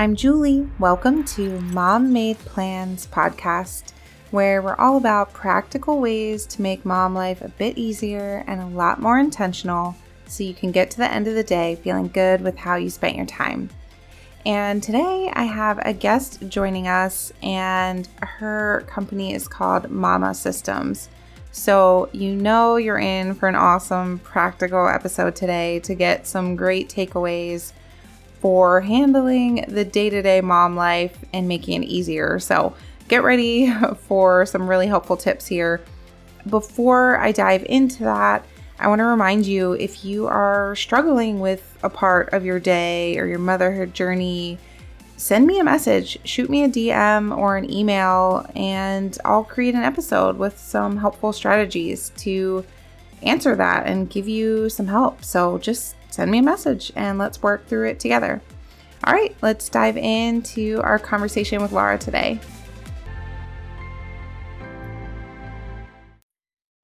I'm Julie. Welcome to Mom Made Plans podcast, where we're all about practical ways to make mom life a bit easier and a lot more intentional so you can get to the end of the day feeling good with how you spent your time. And today I have a guest joining us, and her company is called Mama Systems. So, you know, you're in for an awesome practical episode today to get some great takeaways for handling the day to day mom life and making it easier. So, get ready for some really helpful tips here. Before I dive into that, I want to remind you if you are struggling with a part of your day or your motherhood journey, send me a message, shoot me a DM or an email, and I'll create an episode with some helpful strategies to answer that and give you some help. So just send me a message and let's work through it together. All right, let's dive into our conversation with Laura today.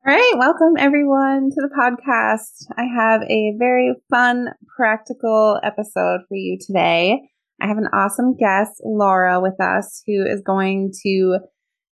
All right, welcome everyone to the podcast. I have a very fun, practical episode for you today. I have an awesome guest, Laura, with us, who is going to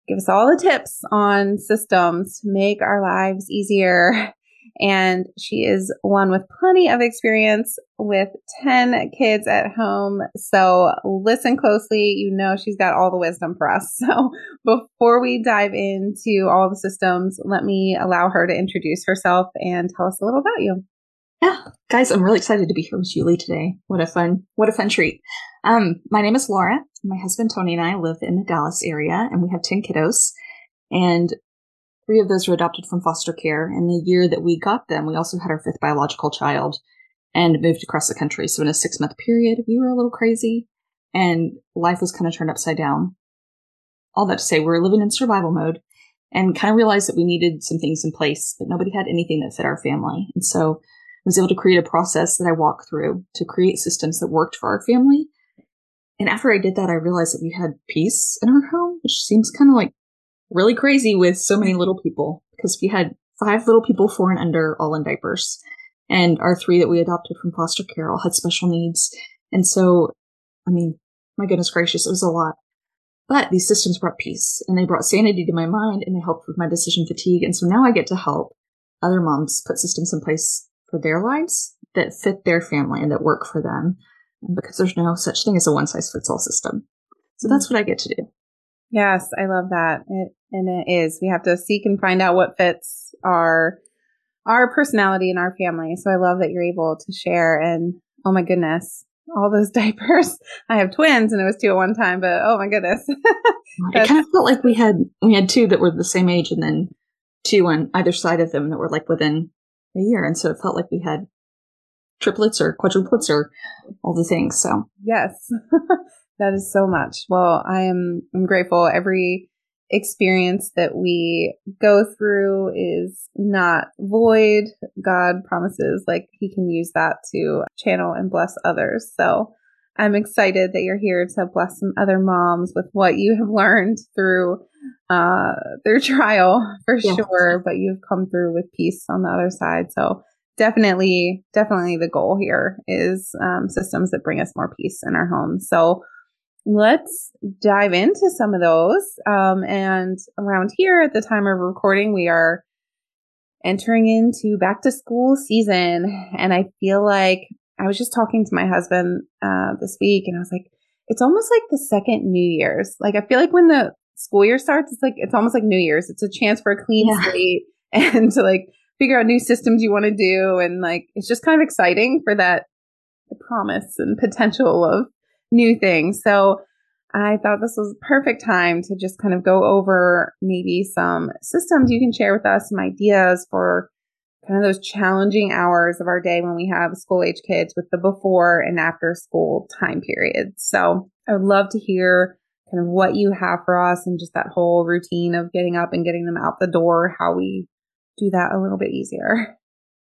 give us all the tips on systems to make our lives easier. And she is one with plenty of experience with 10 kids at home. So listen closely. You know, she's got all the wisdom for us. So before we dive into all the systems, let me allow her to introduce herself and tell us a little about you. Yeah, guys, I'm really excited to be here with Julie today. What a fun, what a fun treat. Um, my name is Laura. My husband Tony and I live in the Dallas area, and we have ten kiddos. And three of those were adopted from foster care. And the year that we got them, we also had our fifth biological child and moved across the country. So in a six month period, we were a little crazy, and life was kind of turned upside down. All that to say, we were living in survival mode and kind of realized that we needed some things in place, but nobody had anything that fit our family. And so I was able to create a process that I walked through to create systems that worked for our family. And after I did that, I realized that we had peace in our home, which seems kind of like really crazy with so many little people because we had five little people, four and under, all in diapers. And our three that we adopted from foster care all had special needs. And so, I mean, my goodness gracious, it was a lot. But these systems brought peace and they brought sanity to my mind and they helped with my decision fatigue. And so now I get to help other moms put systems in place for their lives that fit their family and that work for them. because there's no such thing as a one size fits all system. So that's mm. what I get to do. Yes, I love that. It, and it is. We have to seek and find out what fits our our personality and our family. So I love that you're able to share and oh my goodness, all those diapers. I have twins and it was two at one time, but oh my goodness. it kind of felt like we had we had two that were the same age and then two on either side of them that were like within a year. And so it felt like we had triplets or quadruplets or all the things. So yes, that is so much. Well, I am I'm grateful. Every experience that we go through is not void. God promises like he can use that to channel and bless others. So I'm excited that you're here to bless some other moms with what you have learned through uh, their trial for yes. sure, but you've come through with peace on the other side. So definitely, definitely the goal here is um, systems that bring us more peace in our homes. So let's dive into some of those. Um, and around here at the time of recording, we are entering into back to school season. And I feel like I was just talking to my husband uh, this week and I was like, it's almost like the second New Year's. Like I feel like when the school year starts, it's like it's almost like New Year's. It's a chance for a clean yeah. slate and to like figure out new systems you want to do, and like it's just kind of exciting for that the promise and potential of new things. So I thought this was a perfect time to just kind of go over maybe some systems you can share with us, some ideas for kind of those challenging hours of our day when we have school age kids with the before and after school time periods. So I would love to hear kind of what you have for us and just that whole routine of getting up and getting them out the door, how we do that a little bit easier.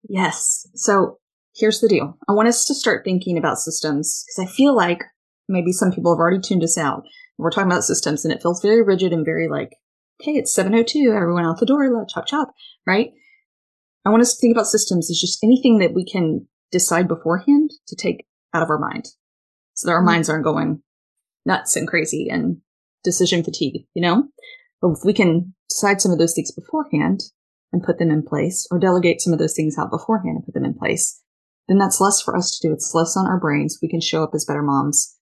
Yes. So here's the deal. I want us to start thinking about systems because I feel like maybe some people have already tuned us out. We're talking about systems and it feels very rigid and very like, okay, it's 702, everyone out the door, chop chop, right? I want us to think about systems as just anything that we can decide beforehand to take out of our mind. So that our mm-hmm. minds aren't going, nuts and crazy and decision fatigue, you know? But if we can decide some of those things beforehand and put them in place or delegate some of those things out beforehand and put them in place, then that's less for us to do. It's less on our brains. We can show up as better moms,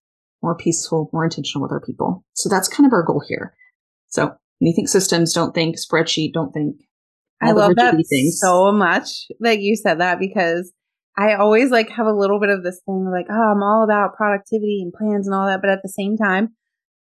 more peaceful, more intentional with our people. So that's kind of our goal here. So when you think systems, don't think spreadsheet, don't think. I love that things. so much that you said that because I always like have a little bit of this thing like, oh, I'm all about productivity and plans and all that. But at the same time,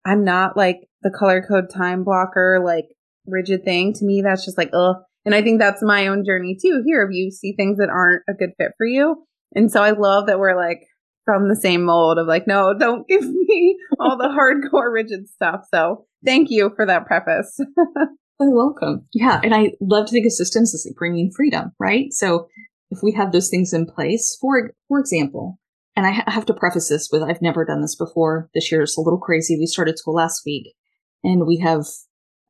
I'm not like the color code time blocker, like rigid thing. To me, that's just like, ugh. And I think that's my own journey too. Here, if you see things that aren't a good fit for you. And so I love that we're like from the same mold of like, no, don't give me all the hardcore rigid stuff. So thank you for that preface. You're welcome. Yeah. And I love to think of systems as like bringing freedom, right? So if we have those things in place, for, for example, and I have to preface this with I've never done this before. This year is a little crazy. We started school last week and we have,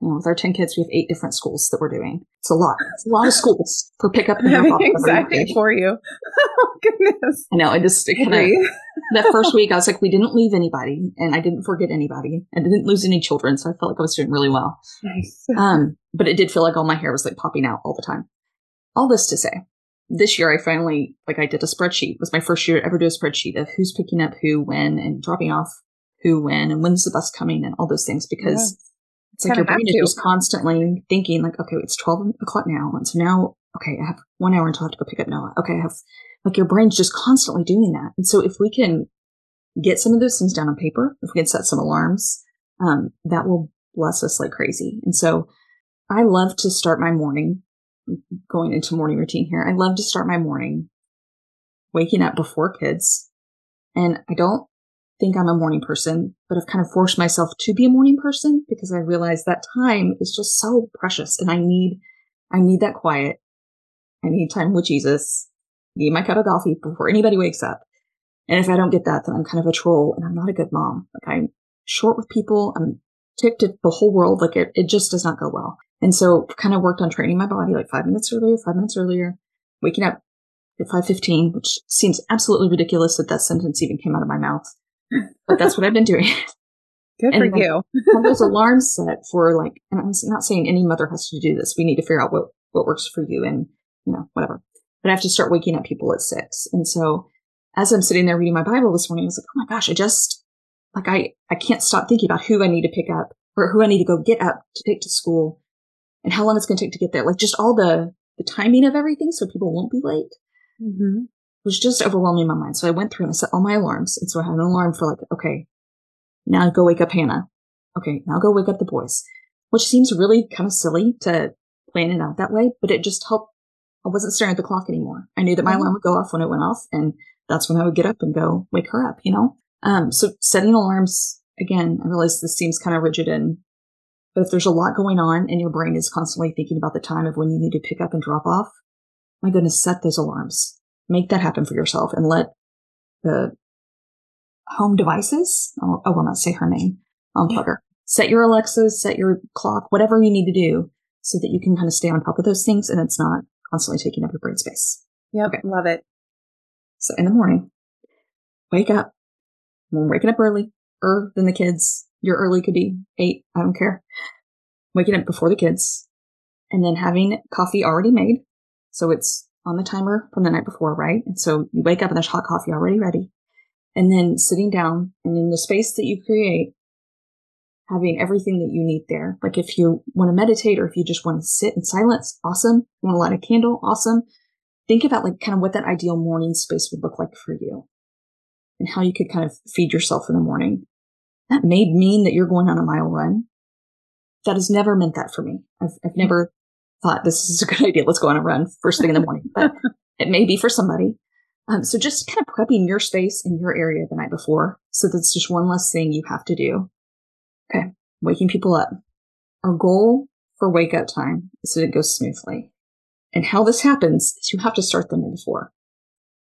you know, with our 10 kids, we have eight different schools that we're doing. It's a lot. It's a lot of schools for pickup and drop off. exactly for you. oh, goodness. I know. I just kind of, that first week, I was like, we didn't leave anybody and I didn't forget anybody and didn't lose any children. So I felt like I was doing really well. Nice. Um, but it did feel like all my hair was like popping out all the time. All this to say, this year I finally, like I did a spreadsheet. It was my first year to ever do a spreadsheet of who's picking up who, when, and dropping off who, when, and when's the bus coming and all those things because. It's like your brain is just constantly thinking like, okay, it's 12 o'clock now. And so now, okay, I have one hour until I have to go pick up Noah. Okay. I have like your brain's just constantly doing that. And so if we can get some of those things down on paper, if we can set some alarms, um, that will bless us like crazy. And so I love to start my morning going into morning routine here. I love to start my morning waking up before kids. And I don't think I'm a morning person, but I've kind of forced myself to be a morning person because I realize that time is just so precious and I need, I need that quiet. I need time with Jesus. I need my cup of coffee before anybody wakes up. And if I don't get that, then I'm kind of a troll and I'm not a good mom. Like I'm short with people. I'm ticked at the whole world. Like it, it just does not go well. And so kind of worked on training my body like five minutes earlier, five minutes earlier, waking up at 5.15, which seems absolutely ridiculous that that sentence even came out of my mouth. But that's what I've been doing. Good and for you. have those alarms set for like, and I'm not saying any mother has to do this. We need to figure out what, what works for you and, you know, whatever. But I have to start waking up people at six. And so as I'm sitting there reading my Bible this morning, I was like, oh my gosh, I just, like, I, I can't stop thinking about who I need to pick up or who I need to go get up to take to school and how long it's going to take to get there. Like just all the, the timing of everything so people won't be late mm-hmm. Was just overwhelming my mind. So I went through and I set all my alarms. And so I had an alarm for like, okay, now go wake up Hannah. Okay, now go wake up the boys, which seems really kind of silly to plan it out that way, but it just helped. I wasn't staring at the clock anymore. I knew that my mm-hmm. alarm would go off when it went off and that's when I would get up and go wake her up, you know? Um, so setting alarms, again, I realize this seems kind of rigid and but if there's a lot going on and your brain is constantly thinking about the time of when you need to pick up and drop off, my goodness, set those alarms. Make that happen for yourself and let the home devices, oh, I will not say her name, unplug her. Set your Alexas, set your clock, whatever you need to do so that you can kind of stay on top of those things and it's not constantly taking up your brain space. Yep. Okay. Love it. So in the morning, wake up. We're waking up early, earlier than the kids. Your early could be eight. I don't care. Waking up before the kids and then having coffee already made. So it's on the timer from the night before, right? And so you wake up and there's hot coffee already ready. And then sitting down and in the space that you create, having everything that you need there. Like if you want to meditate or if you just want to sit in silence, awesome. You want to light a candle, awesome. Think about like kind of what that ideal morning space would look like for you and how you could kind of feed yourself in the morning that may mean that you're going on a mile run. That has never meant that for me. I've, I've mm-hmm. never thought this is a good idea. Let's go on a run first thing in the morning, but it may be for somebody. Um, so just kind of prepping your space in your area the night before. So that's just one less thing you have to do. Okay. Waking people up. Our goal for wake up time is that it goes smoothly. And how this happens is you have to start the night before.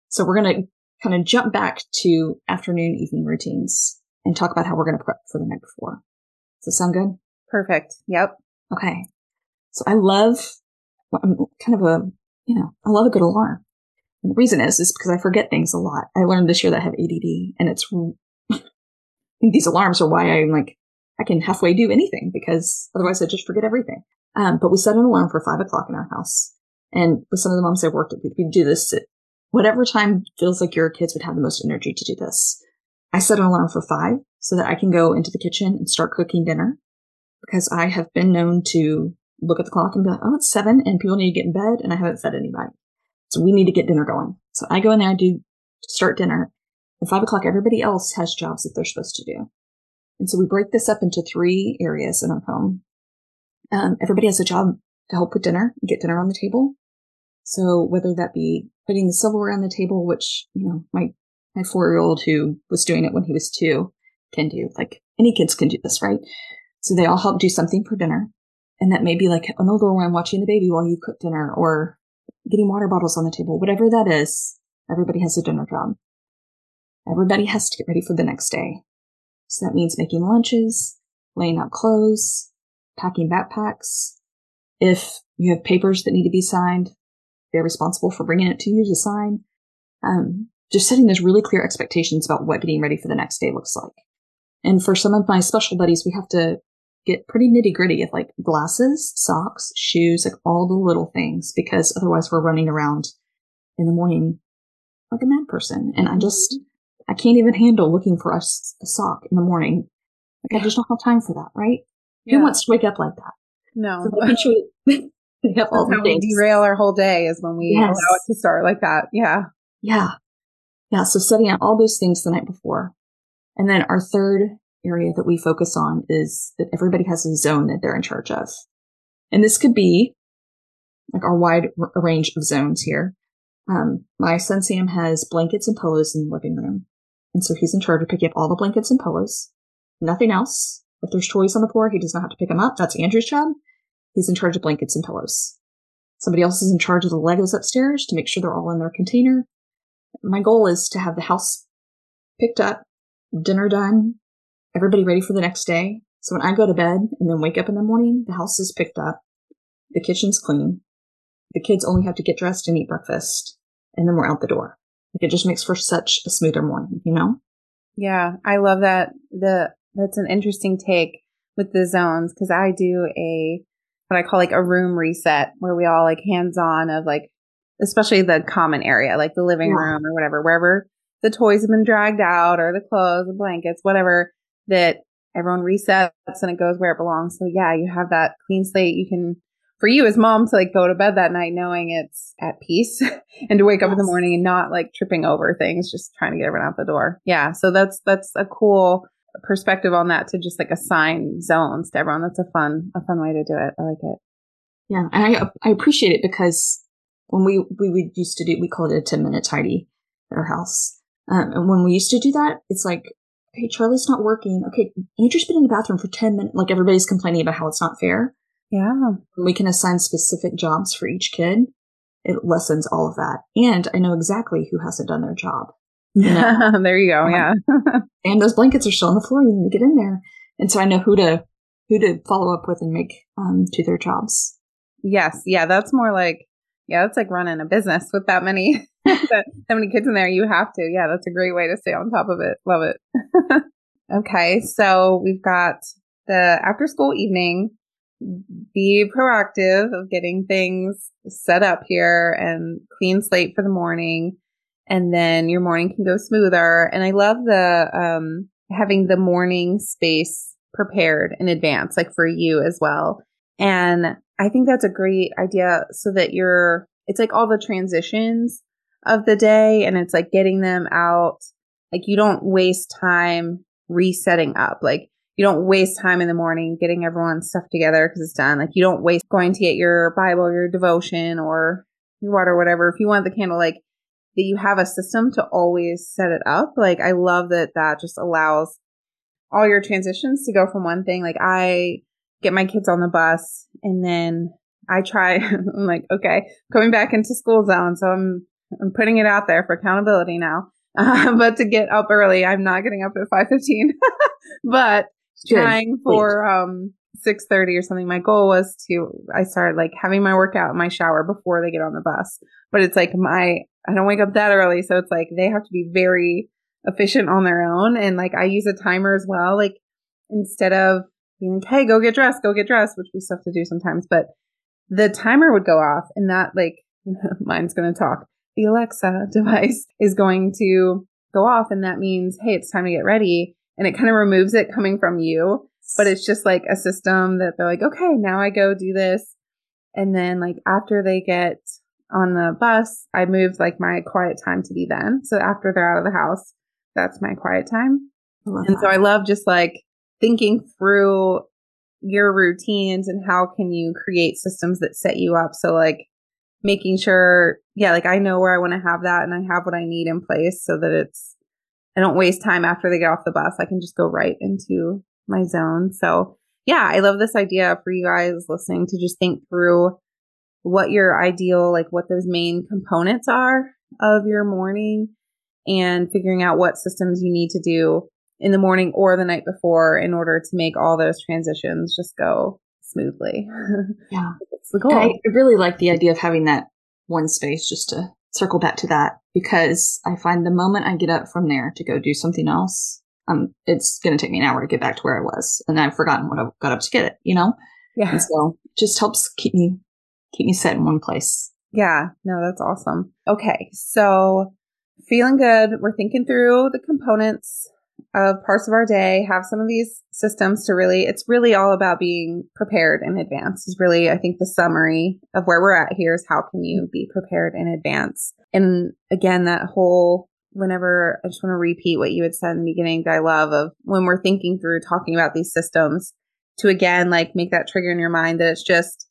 So we're going to kind of jump back to afternoon, evening routines and talk about how we're going to prep for the night before. Does that sound good? Perfect. Yep. Okay. So I love, I'm kind of a, you know, I love a good alarm. And the reason is, is because I forget things a lot. I learned this year that I have ADD and it's, these alarms are why I'm like, I can halfway do anything because otherwise I just forget everything. Um, but we set an alarm for five o'clock in our house. And with some of the moms I've worked with, we do this at whatever time feels like your kids would have the most energy to do this. I set an alarm for five so that I can go into the kitchen and start cooking dinner because I have been known to look at the clock and be like, oh, it's seven and people need to get in bed and I haven't fed anybody. So we need to get dinner going. So I go in there, I do start dinner. At five o'clock, everybody else has jobs that they're supposed to do. And so we break this up into three areas in our home. Um, everybody has a job to help with dinner, get dinner on the table. So whether that be putting the silverware on the table, which, you know, my, my four year old who was doing it when he was two can do, like any kids can do this, right? So they all help do something for dinner. And that may be like an older one watching the baby while you cook dinner or getting water bottles on the table, whatever that is. Everybody has a dinner job. Everybody has to get ready for the next day. So that means making lunches, laying out clothes, packing backpacks. If you have papers that need to be signed, they're responsible for bringing it to you to sign. Um, just setting those really clear expectations about what getting ready for the next day looks like. And for some of my special buddies, we have to get pretty nitty gritty of like glasses, socks, shoes, like all the little things, because otherwise we're running around in the morning like a mad person. And I just, mm-hmm. I can't even handle looking for a, a sock in the morning. Like, yeah. I just don't have time for that, right? Yeah. Who wants to wake up like that? No. So making sure they have all the things. we derail our whole day is when we yes. allow it to start like that. Yeah. Yeah. Yeah. So setting out all those things the night before. And then our third area that we focus on is that everybody has a zone that they're in charge of. And this could be like our wide r- range of zones here. Um, my son Sam has blankets and pillows in the living room. And so he's in charge of picking up all the blankets and pillows. Nothing else. If there's toys on the floor, he does not have to pick them up. That's Andrew's job. He's in charge of blankets and pillows. Somebody else is in charge of the Legos upstairs to make sure they're all in their container. My goal is to have the house picked up, dinner done, everybody ready for the next day. So when I go to bed and then wake up in the morning, the house is picked up, the kitchen's clean, the kids only have to get dressed and eat breakfast, and then we're out the door. Like it just makes for such a smoother morning, you know? Yeah, I love that. The that's an interesting take with the zones because I do a what I call like a room reset where we all like hands on of like especially the common area, like the living yeah. room or whatever, wherever the toys have been dragged out or the clothes, the blankets, whatever, that everyone resets and it goes where it belongs. So yeah, you have that clean slate. You can for you as mom to like go to bed that night knowing it's at peace and to wake yes. up in the morning and not like tripping over things, just trying to get everyone out the door. Yeah. So that's, that's a cool perspective on that to just like assign zones to everyone. That's a fun, a fun way to do it. I like it. Yeah. And I, I appreciate it because when we, we would used to do, we called it a 10 minute tidy at our house. Um, and when we used to do that, it's like, okay, Charlie's not working. Okay, Andrew's been in the bathroom for 10 minutes. Like everybody's complaining about how it's not fair. Yeah. We can assign specific jobs for each kid. It lessens all of that. And I know exactly who hasn't done their job. You know? there you go. Um, yeah. and those blankets are still on the floor. You need to get in there. And so I know who to, who to follow up with and make, um, do their jobs. Yes. Yeah. That's more like, yeah, that's like running a business with that many, that, that many kids in there. You have to. Yeah. That's a great way to stay on top of it. Love it. okay. So we've got the after school evening be proactive of getting things set up here and clean slate for the morning and then your morning can go smoother and i love the um having the morning space prepared in advance like for you as well and i think that's a great idea so that you're it's like all the transitions of the day and it's like getting them out like you don't waste time resetting up like you don't waste time in the morning getting everyone's stuff together because it's done. Like you don't waste going to get your Bible, your devotion, or your water, whatever. If you want the candle, like that you have a system to always set it up. Like I love that that just allows all your transitions to go from one thing. Like I get my kids on the bus and then I try, I'm like, okay, coming back into school zone. So I'm, I'm putting it out there for accountability now. Uh, but to get up early, I'm not getting up at 5:15. but trying for um 6:30 or something. My goal was to I started like having my workout my shower before they get on the bus. But it's like my I don't wake up that early, so it's like they have to be very efficient on their own. And like I use a timer as well. Like instead of being like, hey, go get dressed, go get dressed, which we still have to do sometimes, but the timer would go off and that like mine's going to talk. The Alexa device is going to go off and that means, hey, it's time to get ready. And it kind of removes it coming from you. But it's just like a system that they're like, okay, now I go do this. And then like after they get on the bus, I moved like my quiet time to be then. So after they're out of the house, that's my quiet time. And that. so I love just like thinking through your routines and how can you create systems that set you up. So like making sure, yeah, like I know where I want to have that and I have what I need in place so that it's, I don't waste time after they get off the bus. I can just go right into my zone. So yeah, I love this idea for you guys listening to just think through what your ideal, like what those main components are of your morning and figuring out what systems you need to do in the morning or the night before in order to make all those transitions just go smoothly. Yeah. it's the goal. I really like the idea of having that one space just to circle back to that because I find the moment I get up from there to go do something else, um, it's going to take me an hour to get back to where I was, and I've forgotten what I got up to get it. You know, yeah. And so it just helps keep me keep me set in one place. Yeah, no, that's awesome. Okay, so feeling good. We're thinking through the components of parts of our day, have some of these systems to really, it's really all about being prepared in advance, is really, I think, the summary of where we're at here is how can you be prepared in advance? And again, that whole, whenever I just want to repeat what you had said in the beginning that I love of when we're thinking through talking about these systems to again, like make that trigger in your mind that it's just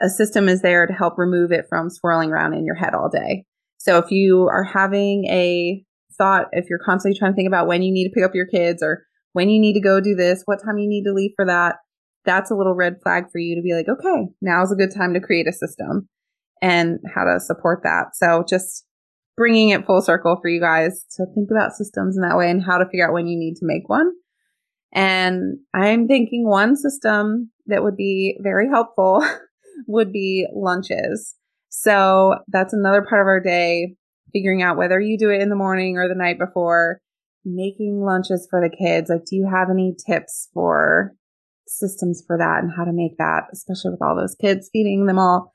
a system is there to help remove it from swirling around in your head all day. So if you are having a thought if you're constantly trying to think about when you need to pick up your kids or when you need to go do this, what time you need to leave for that, that's a little red flag for you to be like, okay, now's a good time to create a system and how to support that. So just bringing it full circle for you guys to think about systems in that way and how to figure out when you need to make one. And I'm thinking one system that would be very helpful would be lunches. So that's another part of our day figuring out whether you do it in the morning or the night before, making lunches for the kids. Like, do you have any tips for systems for that and how to make that, especially with all those kids feeding them all?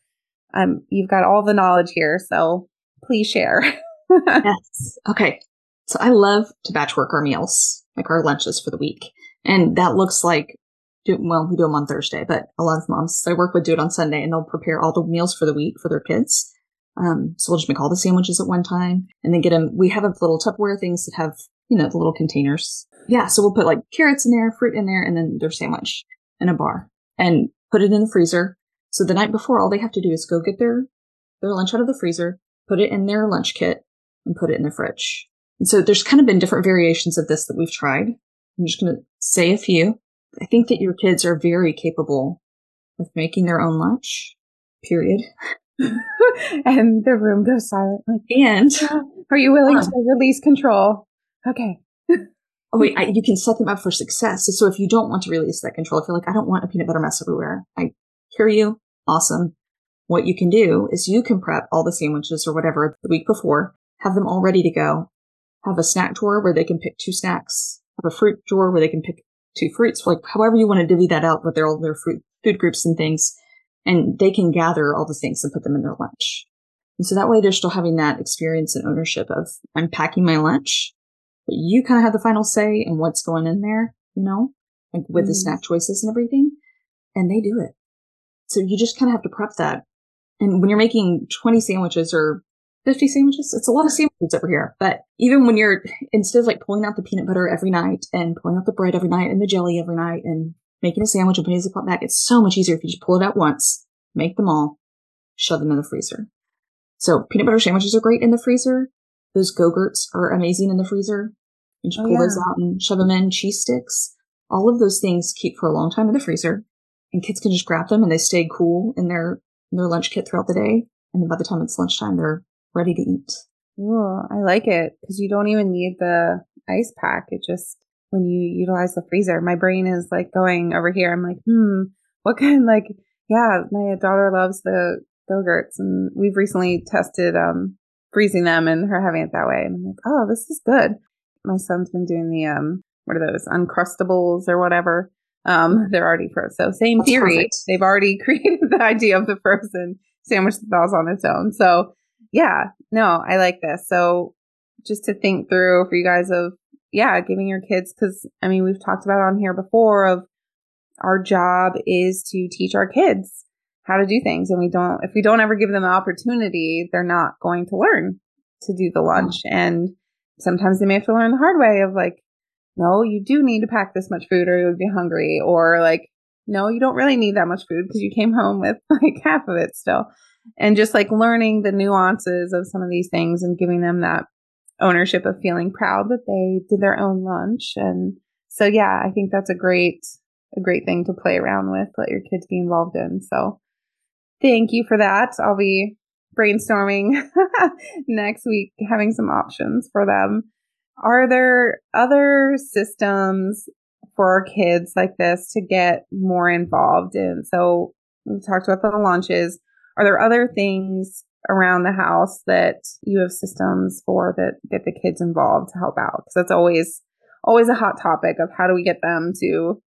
Um, you've got all the knowledge here, so please share. yes. Okay. So I love to batch work our meals, like our lunches for the week. And that looks like, well, we do them on Thursday, but a lot of moms I work with do it on Sunday and they'll prepare all the meals for the week for their kids. Um, so we'll just make all the sandwiches at one time and then get them. We have a little Tupperware things that have, you know, the little containers. Yeah. So we'll put like carrots in there, fruit in there, and then their sandwich in a bar and put it in the freezer. So the night before, all they have to do is go get their, their lunch out of the freezer, put it in their lunch kit and put it in the fridge. And so there's kind of been different variations of this that we've tried. I'm just going to say a few. I think that your kids are very capable of making their own lunch, period. and the room goes silent. Like, and ah, are you willing to release control? Okay. oh wait, I, you can set them up for success. So if you don't want to release that control, if you're like, I don't want a peanut butter mess everywhere, I hear you. Awesome. What you can do is you can prep all the sandwiches or whatever the week before, have them all ready to go, have a snack drawer where they can pick two snacks, have a fruit drawer where they can pick two fruits, like however you want to divvy that out with their all their fruit food groups and things and they can gather all the things and put them in their lunch. And so that way they're still having that experience and ownership of I'm packing my lunch, but you kind of have the final say in what's going in there, you know, like with mm the snack choices and everything. And they do it. So you just kind of have to prep that. And when you're making 20 sandwiches or 50 sandwiches, it's a lot of sandwiches over here. But even when you're, instead of like pulling out the peanut butter every night and pulling out the bread every night and the jelly every night and making a sandwich and putting the Ziploc bag. It's so much easier if you just pull it out once, make them all, shove them in the freezer. So peanut butter sandwiches are great in the freezer. Those Go-Gurts are amazing in the freezer. You just oh, pull yeah. those out and shove them in. Cheese sticks. All of those things keep for a long time in the freezer and kids can just grab them and they stay cool in their, in their lunch kit throughout the day. And then by the time it's lunchtime, they're ready to eat. Oh, I like it because you don't even need the ice pack. It just when you utilize the freezer. My brain is like going over here. I'm like, hmm, what kind like yeah, my daughter loves the Go-Gurts and we've recently tested um freezing them and her having it that way. And I'm like, oh, this is good. my son's been doing the um, what are those uncrustables or whatever. Um, they're already frozen. So same That's theory. perfect. They've already created the idea of the frozen sandwich that thaws on its own. So yeah, no, I like this. So just to think through for you guys of yeah, giving your kids because I mean we've talked about on here before of our job is to teach our kids how to do things and we don't if we don't ever give them the opportunity they're not going to learn to do the lunch. And sometimes they may have to learn the hard way of like no you do need to pack this much food or you'll be hungry or like no you don't really need that much food because you came home with like half of it still. And just like learning the nuances of some of these things and giving them that ownership of feeling proud that they did their own lunch. And so yeah i think that's a great a great thing to play around with let your kids be involved in. So thank you for that. I'll be brainstorming next week having some options for them. Are there other systems for our kids like this to get more involved in? So we've talked about the launches. are there other things around the house that you have systems for that get the kids involved to help out because that's always always a hot topic of how do we get them to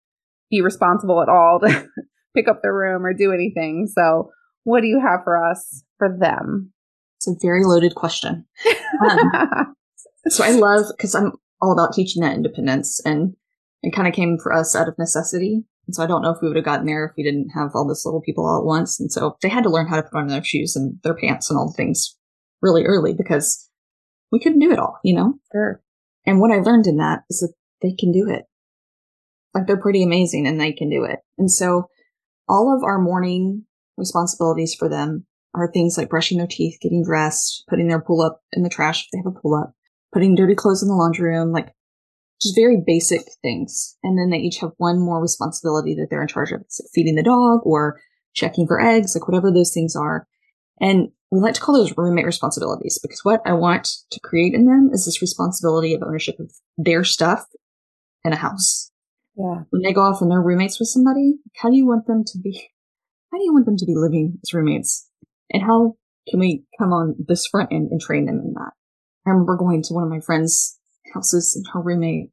be responsible at all to pick up their room or do anything so what do you have for us for them It's a very loaded question. Um, so I love because I'm all about teaching that independence, and it kind of came for us out of necessity. And so I don't know if we would have gotten there if we didn't have all this little people all at once. And so they had to learn how to put on their shoes and their pants and all the things really early because we couldn't do it all, you know. sure And what I learned in that is that they can do it. Like they're pretty amazing and they can do it. And so all of our morning responsibilities for them are things like brushing their teeth, getting dressed, putting their pull up in the trash if they have a pull up, putting dirty clothes in the laundry room, like just very basic things. And then they each have one more responsibility that they're in charge of. It's like feeding the dog or checking for eggs, like whatever those things are. And we like to call those roommate responsibilities because what I want to create in them is this responsibility of ownership of their stuff in a house. yeah When they go off and they're roommates with somebody, how do you want them to be? How do you want them to be living as roommates? And how can we come on this front end and train them in that? I remember going to one of my friends' houses and her roommate,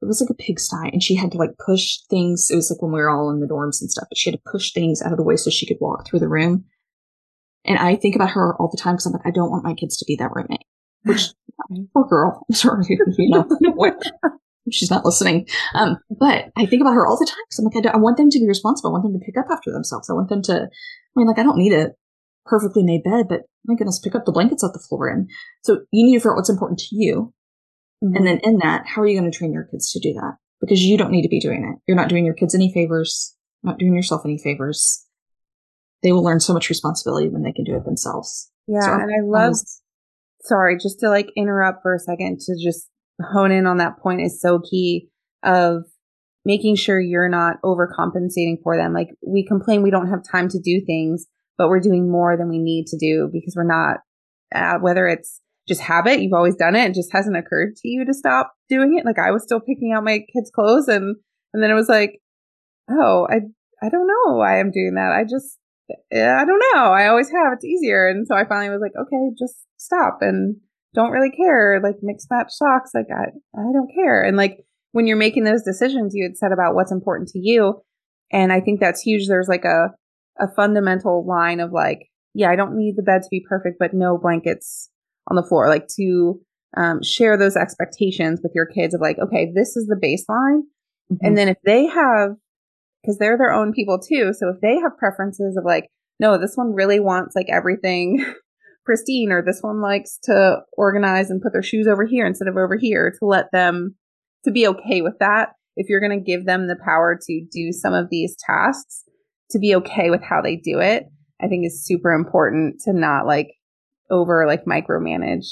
it was like a pigsty and she had to like push things. It was like when we were all in the dorms and stuff, but she had to push things out of the way so she could walk through the room. And I think about her all the time because I'm like, I don't want my kids to be that roommate. Which, poor girl. I'm sorry, you know, she's not listening. Um, but I think about her all the time because I'm like, I, don't- I want them to be responsible. I want them to pick up after themselves. I want them to, I mean, like, I don't need a perfectly made bed, but my goodness, pick up the blankets off the floor. And so you need to figure out what's important to you. Mm-hmm. And then in that, how are you going to train your kids to do that? Because you don't need to be doing it. You're not doing your kids any favors, not doing yourself any favors. They will learn so much responsibility when they can do it themselves. yeah So and i love is- sorry, just to like interrupt for a second to just hone in on that point is so key of making sure you're not overcompensating for them. Like we complain we don't have time to do things, but we're doing more than we need to do because we're not, uh, whether it's just habit, you've always done it, it just hasn't occurred to you to stop doing it. Like I was still picking out my kids' clothes and, and then it was like, oh, I, I don't know why I'm doing that. I just, eh, I don't know. I always have. It's easier. And so I finally was like, okay, just stop and don't really care. Like mix match socks. Like I, I don't care. And like when you're making those decisions, you had said about what's important to you. And I think that's huge. There's like a, a fundamental line of like, yeah, I don't need the bed to be perfect, but no blankets on the floor. Like to um, share those expectations with your kids of like, okay, this is the baseline. Mhm. And then if they have, because they're their own people too. So if they have preferences of like, no, this one really wants like everything pristine, or this one likes to organize and put their shoes over here instead of over here, to let them to be okay with that. If you're going to give them the power to do some of these tasks, to be okay with how they do it, I think is super important to not like over like micromanage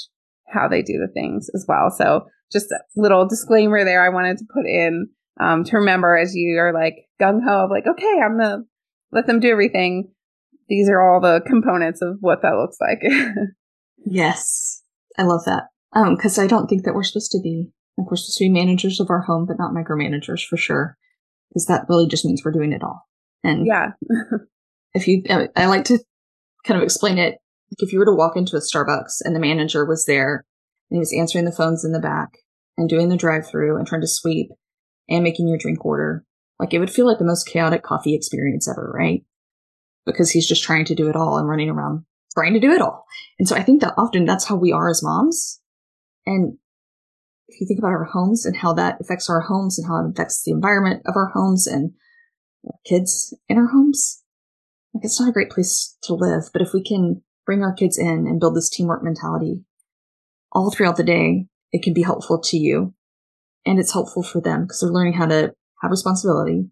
how they do the things as well. So just a little disclaimer there I wanted to put in um, to remember as you are like gung ho of like, okay, I'm gonna let them do everything. These are all the components of what that looks like. Yes, I love that. Um, because I don't think that we're supposed to be like we're supposed to be managers of our home, but not micromanagers for sure. Because that really just means we're doing it all. And yeah. if you, I I like to kind of explain it. Like if you were to walk into a Starbucks and the manager was there and he was answering the phones in the back, and doing the drive through and trying to sweep and making your drink order. Like it would feel like the most chaotic coffee experience ever, right? Because he's just trying to do it all and running around trying to do it all. And so I think that often that's how we are as moms. And if you think about our homes and how that affects our homes and how it affects the environment of our homes and kids in our homes, like it's not a great place to live. But if we can bring our kids in and build this teamwork mentality all throughout the day, it can be helpful to you and it's helpful for them because they're learning how to have responsibility,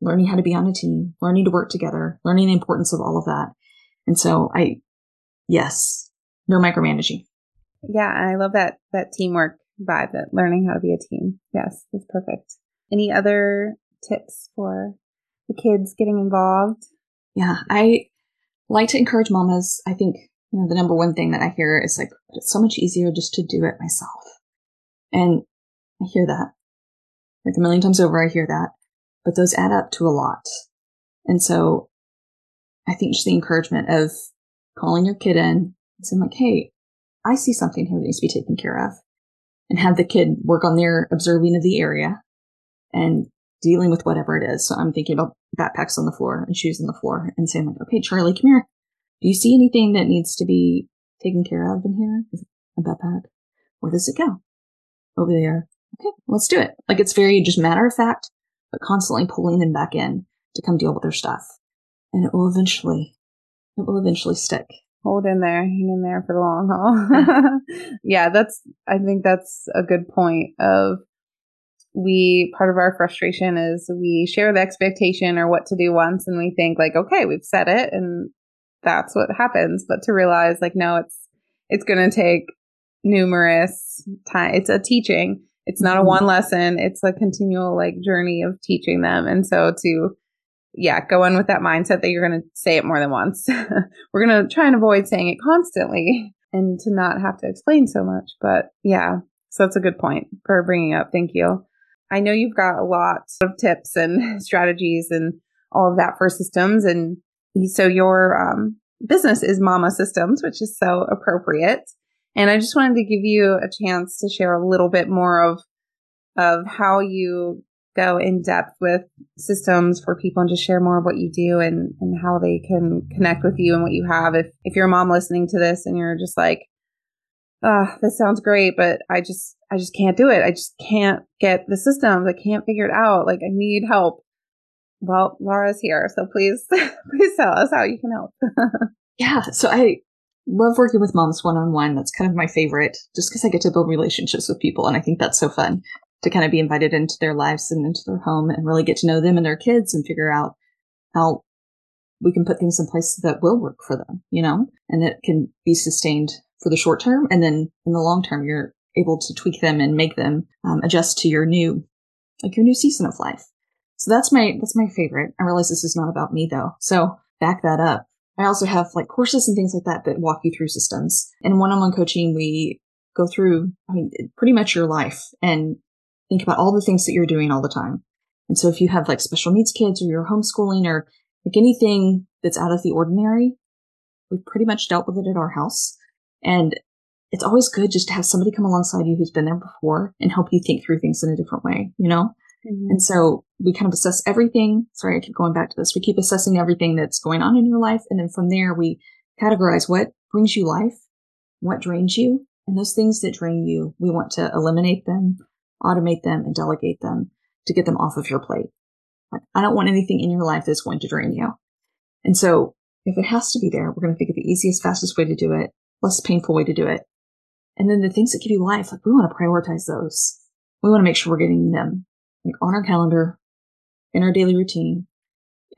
learning how to be on a team, learning to work together, learning the importance of all of that. And so I, yes, no micromanaging. Yeah. I love that, that teamwork vibe, that learning how to be a team. Yes, that's perfect. Any other tips for the kids getting involved? Yeah. I like to encourage mamas. I think, you know, the number one thing that I hear is like, it's so much easier just to do it myself. And I hear that. Like a million times over, I hear that. But those add up to a lot. And so I think just the encouragement of calling your kid in and saying like, Hey, I see something here that needs to be taken care of and have the kid work on their observing of the area and dealing with whatever it is. So I'm thinking about backpacks on the floor and shoes on the floor and saying like, okay, Charlie, come here. Do you see anything that needs to be taken care of in here? Is it a backpack? Where does it go? Over there. Okay, let's do it. Like it's very just matter of fact, but constantly pulling them back in to come deal with their stuff and it will eventually, it will eventually stick. Hold in there, hang in there for the long haul. yeah, that's, I think that's a good point of we, part of our frustration is we share the expectation or what to do once and we think like, okay, we've said it and that's what happens. But to realize like, no, it's, it's going to take numerous time. It's a teaching. It's not a mm-hmm. one lesson. It's a continual like journey of teaching them. And so to yeah, go in with that mindset that you're going to say it more than once. We're going to try and avoid saying it constantly and to not have to explain so much. But yeah, so that's a good point for bringing up. Thank you. I know you've got a lot of tips and strategies and all of that for systems. And so your um, business is Mama Systems, which is so appropriate. And I just wanted to give you a chance to share a little bit more of of how you go in depth with systems for people and just share more of what you do and, and how they can connect with you and what you have. If, if you're a mom listening to this and you're just like, oh, this sounds great, but I just, I just can't do it. I just can't get the systems. I can't figure it out. Like I need help. Well, Laura's here. So please, please tell us how you can help. yeah. So I love working with moms one on one. That's kind of my favorite just because I get to build relationships with people. And I think that's so fun to kind of be invited into their lives and into their home and really get to know them and their kids and figure out how we can put things in place that will work for them, you know, and that can be sustained for the short term. And then in the long term, you're able to tweak them and make them um, adjust to your new, like your new season of life. So that's my, that's my favorite. I realize this is not about me though. So back that up. I also have like courses and things like that that walk you through systems. And one-on-one coaching, we go through, I mean, pretty much your life and think about all the things that you're doing all the time. And so if you have like special needs kids or you're homeschooling or like anything that's out of the ordinary, we've pretty much dealt with it at our house. And it's always good just to have somebody come alongside you who's been there before and help you think through things in a different way, you know? Mm-hmm. And so we kind of assess everything. Sorry, I keep going back to this. We keep assessing everything that's going on in your life. And then from there, we categorize what brings you life, what drains you, and those things that drain you, we want to eliminate them automate them and delegate them to get them off of your plate. Like, I don't want anything in your life that's going to drain you. And so if it has to be there, we're going to think of the easiest, fastest way to do it, less painful way to do it. And then the things that give you life, like we want to prioritize those. We want to make sure we're getting them like on our calendar, in our daily routine,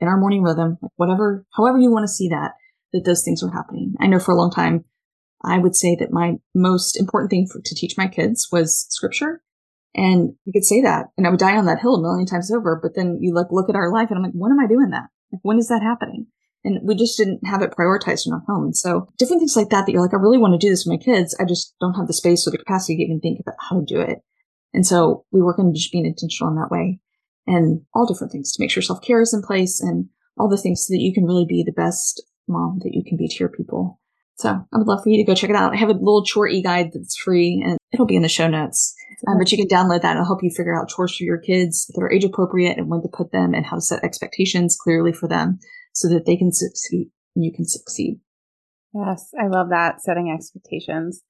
in our morning rhythm, like whatever, however you want to see that, that those things are happening. I know for a long time, I would say that my most important thing for, to teach my kids was scripture and I could say that and I would die on that hill a million times over. But then you like look at our life and I'm like, when am I doing that? Like, when is that happening? And we just didn't have it prioritized in our home. And so different things like that, that you're like, I really want to do this with my kids. I just don't have the space or the capacity to even think about how to do it. And so we work on just being intentional in that way and all different things to make sure self care is in place and all the things so that you can really be the best mom that you can be to your people. So I would love for you to go check it out. I have a little chore e-guide that's free and it'll be in the show notes. Um, but you can download that. It'll help you figure out chores for your kids that are age appropriate and when to put them and how to set expectations clearly for them so that they can succeed and you can succeed. Yes, I love that setting expectations.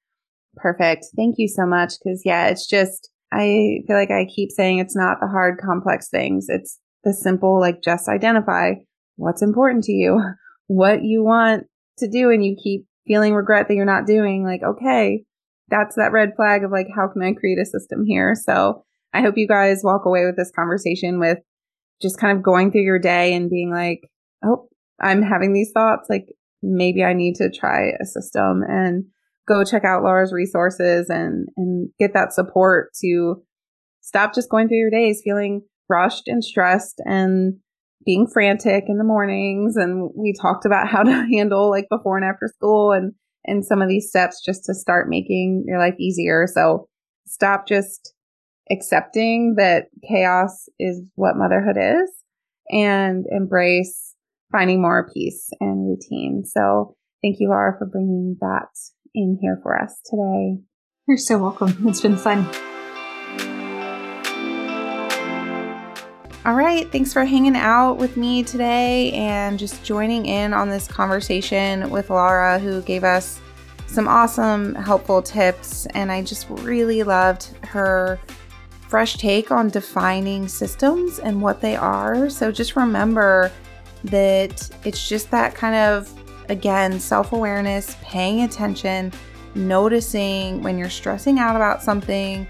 Perfect. Thank you so much. Cause yeah, it's just, I feel like I keep saying it's not the hard, complex things. It's the simple, like just identify what's important to you, what you want to do, and you keep feeling regret that you're not doing. Like, okay, that's that red flag of like, how can I create a system here? So I hope you guys walk away with this conversation with just kind of going through your day and being like, oh, I'm having these thoughts. Like, maybe I need to try a system and go check out Laura's resources and, and get that support to stop just going through your days feeling rushed and stressed and being frantic in the mornings. And we talked about how to handle like before and after school and, and some of these steps just to start making your life easier. So stop just accepting that chaos is what motherhood is and embrace finding more peace and routine. So thank you, Laura, for bringing that in here for us today. You're so welcome. It's been fun. All right. Thanks for hanging out with me today and just joining in on this conversation with Laura, who gave us some awesome, helpful tips. And I just really loved her fresh take on defining systems and what they are. So just remember that it's just that kind of, again, self awareness, paying attention, noticing when you're stressing out about something,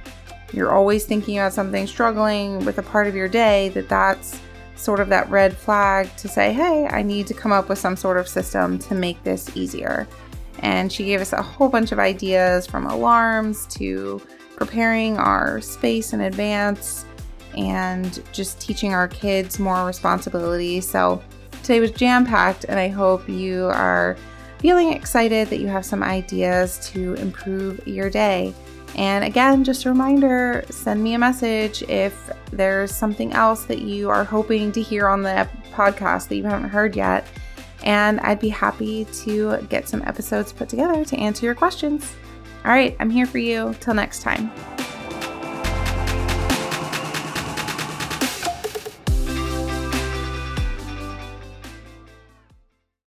you're always thinking about something, struggling with a part of your day, that that's sort of that red flag to say, hey, I need to come up with some sort of system to make this easier. And she gave us a whole bunch of ideas from alarms to preparing our space in advance and just teaching our kids more responsibility. So today was jam packed, and I hope you are feeling excited that you have some ideas to improve your day. And again, just a reminder send me a message if there's something else that you are hoping to hear on the podcast that you haven't heard yet. And I'd be happy to get some episodes put together to answer your questions. All right, I'm here for you. Till next time.